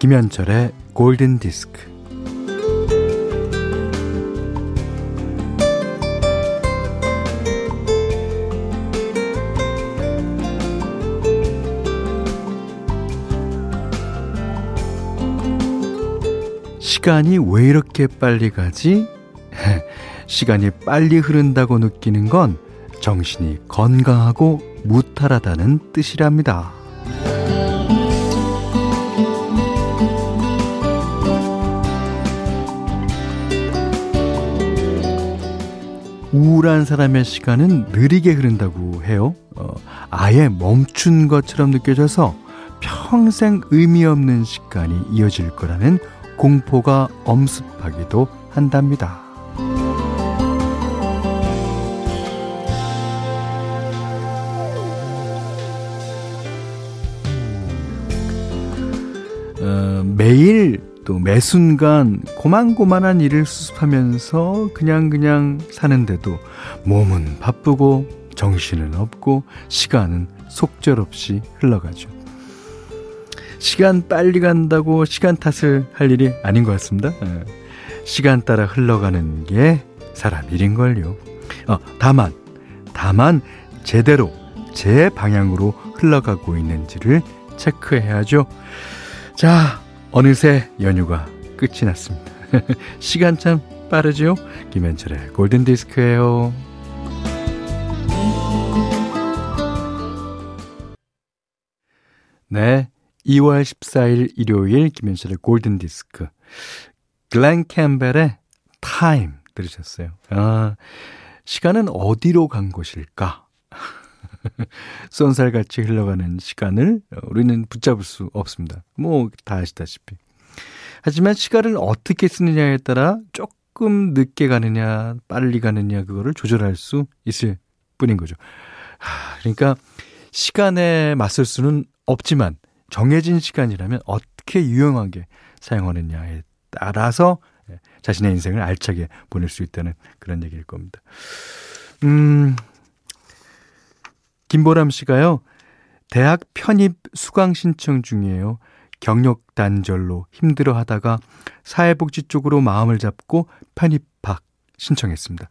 김현철의 골든 디스크. 시간이 왜 이렇게 빨리 가지? 시간이 빨리 흐른다고 느끼는 건 정신이 건강하고 무탈하다는 뜻이랍니다. 우울한 사람의 시간은 느리게 흐른다고 해요. 어, 아예 멈춘 것처럼 느껴져서 평생 의미 없는 시간이 이어질 거라는 공포가 엄습하기도 한답니다. 어, 매일 또 매순간 고만고만한 일을 수습하면서 그냥 그냥 사는데도 몸은 바쁘고 정신은 없고 시간은 속절없이 흘러가죠. 시간 빨리 간다고 시간 탓을 할 일이 아닌 것 같습니다. 예. 시간 따라 흘러가는 게 사람 일인걸요. 어, 다만, 다만 제대로 제 방향으로 흘러가고 있는지를 체크해야죠. 자, 어느새 연휴가 끝이 났습니다. 시간 참 빠르죠? 김현철의 골든디스크예요. 네, 2월 14일 일요일 김현철의 골든디스크 글렌 캠벨의 타임 들으셨어요. 아, 시간은 어디로 간 것일까? 쏜살같이 흘러가는 시간을 우리는 붙잡을 수 없습니다. 뭐 다 아시다시피. 하지만 시간을 어떻게 쓰느냐에 따라 조금 늦게 가느냐, 빨리 가느냐 그거를 조절할 수 있을 뿐인 거죠. 하, 그러니까 시간에 맞설 수는 없지만 정해진 시간이라면 어떻게 유용하게 사용하느냐에 따라서 자신의 인생을 알차게 보낼 수 있다는 그런 얘기일 겁니다. 음, 김보람 씨가요, 대학 편입 수강 신청 중이에요. 경력 단절로 힘들어 하다가 사회복지 쪽으로 마음을 잡고 편입학 신청했습니다.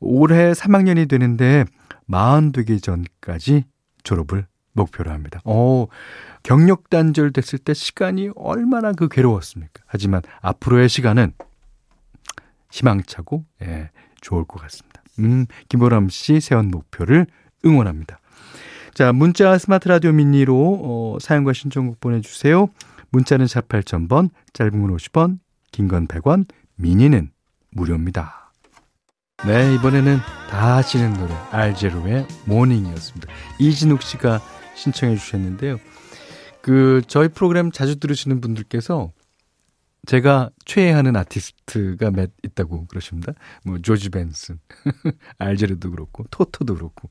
올해 3학년이 되는데 마흔 되기 전까지 졸업을 목표로 합니다. 어, 경력 단절 됐을 때 시간이 얼마나 그 괴로웠습니까? 하지만 앞으로의 시간은 희망차고 예, 좋을 것 같습니다. 음, 김보람 씨 세운 목표를 응원합니다. 자, 문자 스마트 라디오 미니로 어, 사연과 신청곡 보내주세요. 문자는 4 8000번, 짧은 건 50원, 긴 건 100원, 미니는 무료입니다. 네, 이번에는 다 아시는 노래, 알제로의 모닝이었습니다. 이진욱 씨가 신청해 주셨는데요. 그, 저희 프로그램 자주 들으시는 분들께서 제가 최애하는 아티스트가 몇 있다고 그러십니다. 뭐, 조지 벤슨, 알제로도 그렇고, 토토도 그렇고.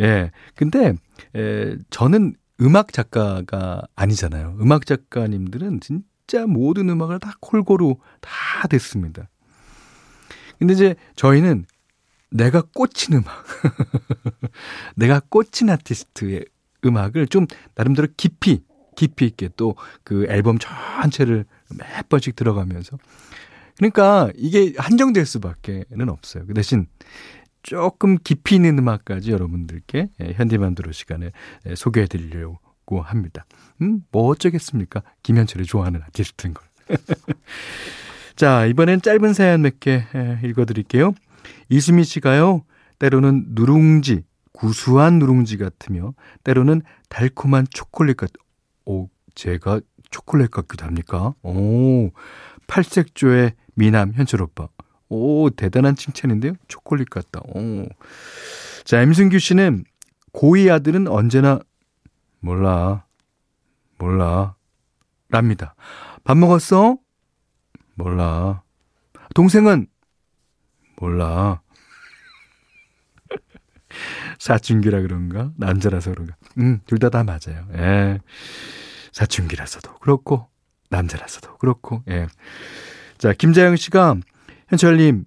예. 근데, 에, 저는 음악 작가가 아니잖아요. 음악 작가님들은 진짜 모든 음악을 다 골고루 다 됐습니다. 근데 이제 저희는 내가 꽂힌 음악, 내가 꽂힌 아티스트의 음악을 좀 나름대로 깊이, 깊이 있게 또 그 앨범 전체를 몇 번씩 들어가면서 그러니까 이게 한정될 수밖에는 없어요. 그 대신 조금 깊이 있는 음악까지 여러분들께 예, 현디만두로 시간에 예, 소개해 드리려고 합니다. 음, 뭐 어쩌겠습니까? 김현철이 좋아하는 아티스트인 걸. 자, 이번엔 짧은 사연 몇 개 읽어 드릴게요. 이수미 씨가요. 때로는 누룽지, 구수한 누룽지 같으며 때로는 달콤한 초콜릿 같 오, 제가 초콜릿 같기도 합니까? 오, 팔색조의 미남 현철 오빠. 오, 대단한 칭찬인데요? 초콜릿 같다. 오. 자, 임승규 씨는 고이 아들은 언제나 몰라. 몰라. 랍니다. 밥 먹었어? 몰라. 동생은 몰라. 사춘기라 그런가? 남자라서 그런가? 음, 둘 다다 맞아요. 예. 사춘기라서도 그렇고, 남자라서도 그렇고, 예. 자, 김자영 씨가 현철님,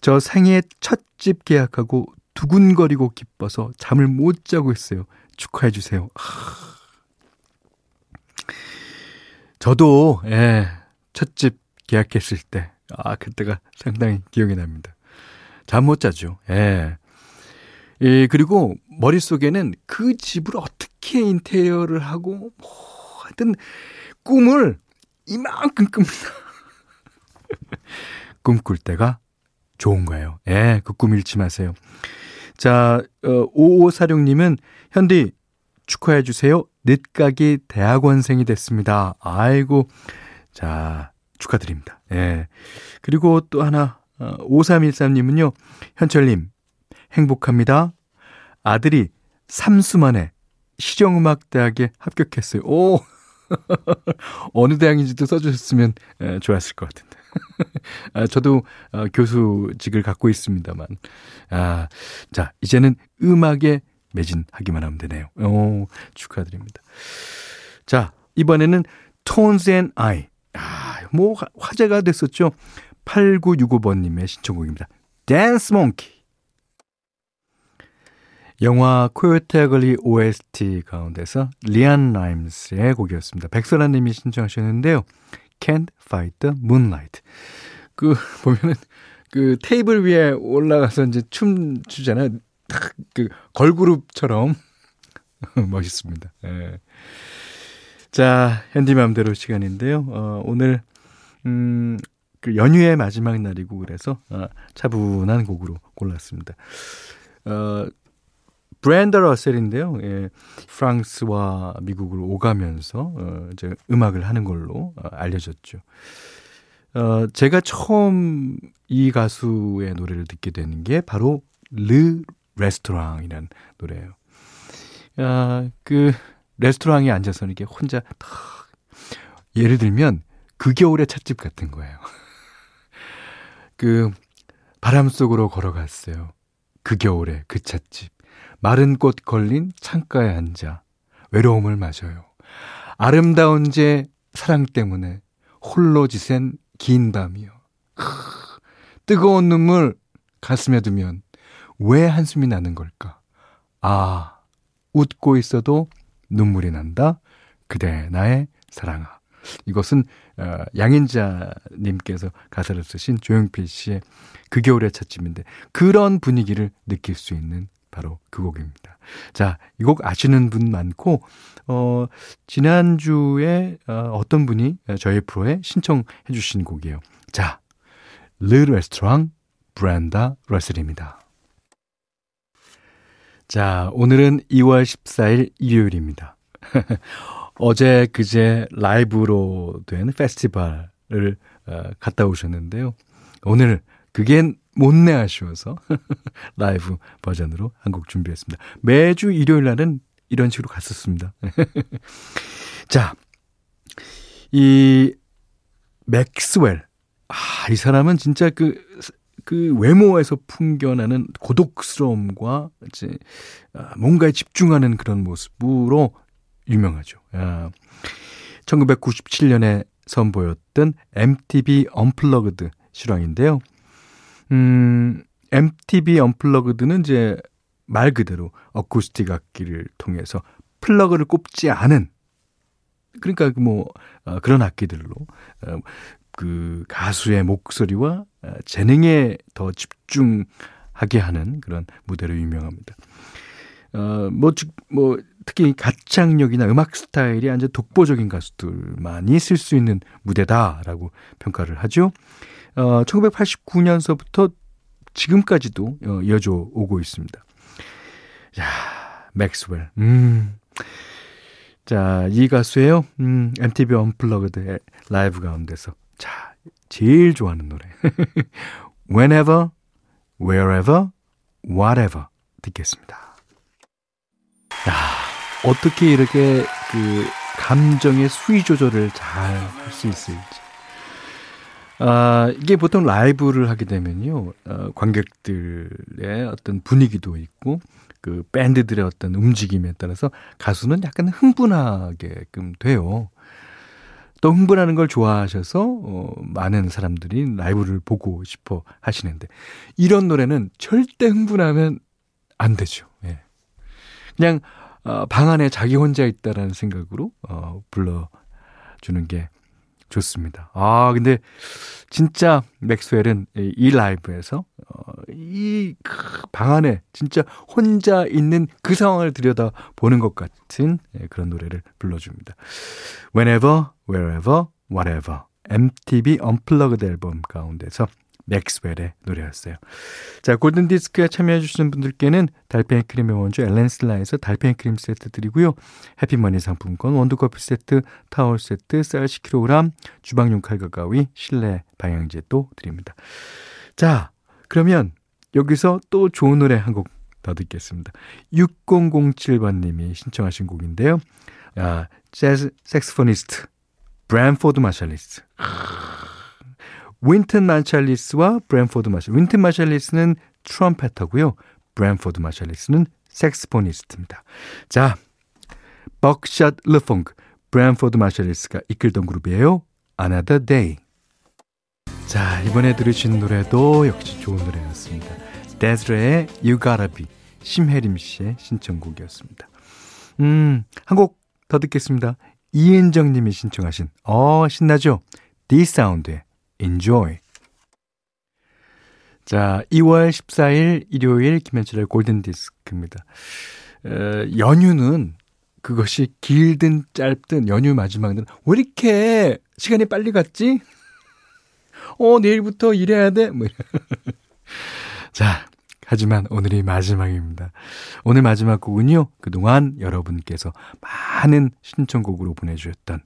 저 생애 첫 집 계약하고 두근거리고 기뻐서 잠을 못 자고 있어요. 축하해 주세요. 저도, 예, 첫집 계약했을 때, 아, 그때가 상당히 기억이 납니다. 잠 못 자죠. 예. 예, 그리고 머릿속에는 그 집을 어떻게 인테리어를 하고, 뭐, 하여튼, 꿈을 이만큼 꿉니다. 꿈꿀 때가 좋은 거예요. 예, 그 꿈 잃지 마세요. 자, 어, 5546님은 현디 축하해 주세요. 늦가기 대학원생이 됐습니다. 아이고. 자, 축하드립니다. 예. 그리고 또 하나, 어, 5313님은요, 현철님, 행복합니다. 아들이 3수 만에 실용음악대학에 합격했어요. 오! 어느 대학인지도 써주셨으면 에, 좋았을 것 같은데. 아, 저도 어, 교수직을 갖고 있습니다만. 아, 자, 이제는 음악에 매진하기만 하면 되네요. 오, 축하드립니다. 자, 이번에는 Tones and I. 아, 뭐 화제가 됐었죠. 8965번님의 신청곡입니다. Dance Monkey. 영화 코요테 걸리 OST 가운데서 리안 라임스의 곡이었습니다. 백설아 님이 신청하셨는데요. Can't Fight the Moonlight. 그 보면은 그 테이블 위에 올라가서 이제 춤 추잖아요. 딱 그 걸그룹처럼 멋있습니다. 예. 자, 현디 맘대로 시간인데요. 어, 오늘 음, 그 연휴의 마지막 날이고 그래서 어, 차분한 곡으로 골랐습니다. 어, 브랜더 러셀인데요. 예, 프랑스와 미국을 오가면서 어, 이제 음악을 하는 걸로 어, 알려졌죠. 어, 제가 처음 이 가수의 노래를 듣게 되는 게 바로 르 레스토랑이라는 노래예요. 아, 그 레스토랑에 앉아서 이렇게 혼자 탁 예를 들면 그 겨울의 찻집 같은 거예요. 그 바람 속으로 걸어갔어요. 그 겨울에 그 찻집. 마른 꽃 걸린 창가에 앉아 외로움을 마셔요. 아름다운 제 사랑 때문에 홀로 지샌 긴 밤이요. 뜨거운 눈물 가슴에 두면 왜 한숨이 나는 걸까? 아, 웃고 있어도 눈물이 난다. 그대 나의 사랑아. 이것은 어, 양인자님께서 가사를 쓰신 조용필 씨의 그 겨울의 찻집인데 그런 분위기를 느낄 수 있는 바로 그 곡입니다. 자, 이 곡 아시는 분 많고, 어, 지난주에 어, 어떤 분이 저희 프로에 신청해 주신 곡이에요. 자, 르 레스토랑 브랜다 러셀입니다. 자, 오늘은 2월 14일 일요일입니다. 어제 그제 라이브로 된 페스티벌을 어, 갔다 오셨는데요. 오늘 그게 못내 아쉬워서 라이브 버전으로 한 곡 준비했습니다. 매주 일요일 날은 이런 식으로 갔었습니다. 자, 이 맥스웰. 아, 이 사람은 진짜 그, 그 외모에서 풍겨나는 고독스러움과 이제 아, 뭔가에 집중하는 그런 모습으로 유명하죠. 아, 1997년에 선보였던 MTV 언플러그드 실황인데요. 음, MTV Unplugged는 이제 말 그대로 어쿠스틱 악기를 통해서 플러그를 꼽지 않은 그러니까 뭐 어, 그런 악기들로 어, 그 가수의 목소리와 어, 재능에 더 집중하게 하는 그런 무대로 유명합니다. 어, 뭐, 뭐, 특히 가창력이나 음악 스타일이 아주 독보적인 가수들만이 쓸 수 있는 무대다라고 평가를 하죠. 어, 1989년서부터 지금까지도 어, 이어져 오고 있습니다. 자, 맥스웰. 음. 자, 이 가수예요. 음, MTV 언플러그드의 라이브 가운데서 자, 제일 좋아하는 노래. Whenever, wherever, whatever 듣겠습니다. 야, 어떻게 이렇게 그 감정의 수위 조절을 잘 할 수 있을지. 아, 이게 보통 라이브를 하게 되면요, 어, 관객들의 어떤 분위기도 있고, 그 밴드들의 어떤 움직임에 따라서 가수는 약간 흥분하게끔 돼요. 또 흥분하는 걸 좋아하셔서 어, 많은 사람들이 라이브를 보고 싶어 하시는데 이런 노래는 절대 흥분하면 안 되죠. 예. 그냥 어, 방 안에 자기 혼자 있다라는 생각으로 어, 불러 주는 게 좋습니다. 아, 근데 진짜 맥스웰은 이 라이브에서 어, 이방 안에 진짜 혼자 있는 그 상황을 들여다 보는 것 같은 예, 그런 노래를 불러줍니다. Whenever, Wherever, Whatever MTV 언플러그드 앨범 가운데서 맥스웰의 노래였어요. 자, 골든 디스크에 참여해 주시는 분들께는 달팽이 크림의 원조 엘렌실라에서 달팽이 크림 세트 드리고요. 해피머니 상품권, 원두커피 세트, 타월 세트, 쌀 10kg, 주방용 칼과 가위, 실내 방향제 또 드립니다. 자, 그러면 여기서 또 좋은 노래 한 곡 더 듣겠습니다. 6007번 님이 신청하신 곡인데요. 아, 재즈 saxophonist 브랜포드 마샬리스. 윈튼 마샬리스와 브랜포드 마샬리스. 윈튼 마샬리스는 트럼펫하고요. 브랜포드 마샬리스는 saxophonist입니다. 자, Buckshot LeFonque, 브랜포드 마샬리스가 이끌던 그룹이에요. Another Day. 자, 이번에 들으신 노래도 역시 좋은 노래였습니다. 데즈레의 You Gotta Be, 심혜림 씨의 신청곡이었습니다. 음, 한 곡 더 듣겠습니다. 이은정 님이 신청하신, 어, 신나죠? D'Sound의 enjoy. 자, 2월 14일 일요일 김현철의 골든 디스크입니다. 어, 연휴는 그것이 길든 짧든 연휴 마지막은 왜 이렇게 시간이 빨리 갔지? 어, 내일부터 일해야 돼? 뭐 자, 하지만 오늘이 마지막입니다. 오늘 마지막 곡은요, 그동안 여러분께서 많은 신청곡으로 보내주셨던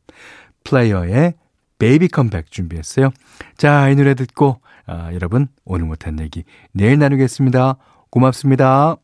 플레이어의 Baby Come Back 준비했어요. 자, 이 노래 듣고 아, 여러분 오늘 못한 얘기 내일 나누겠습니다. 고맙습니다.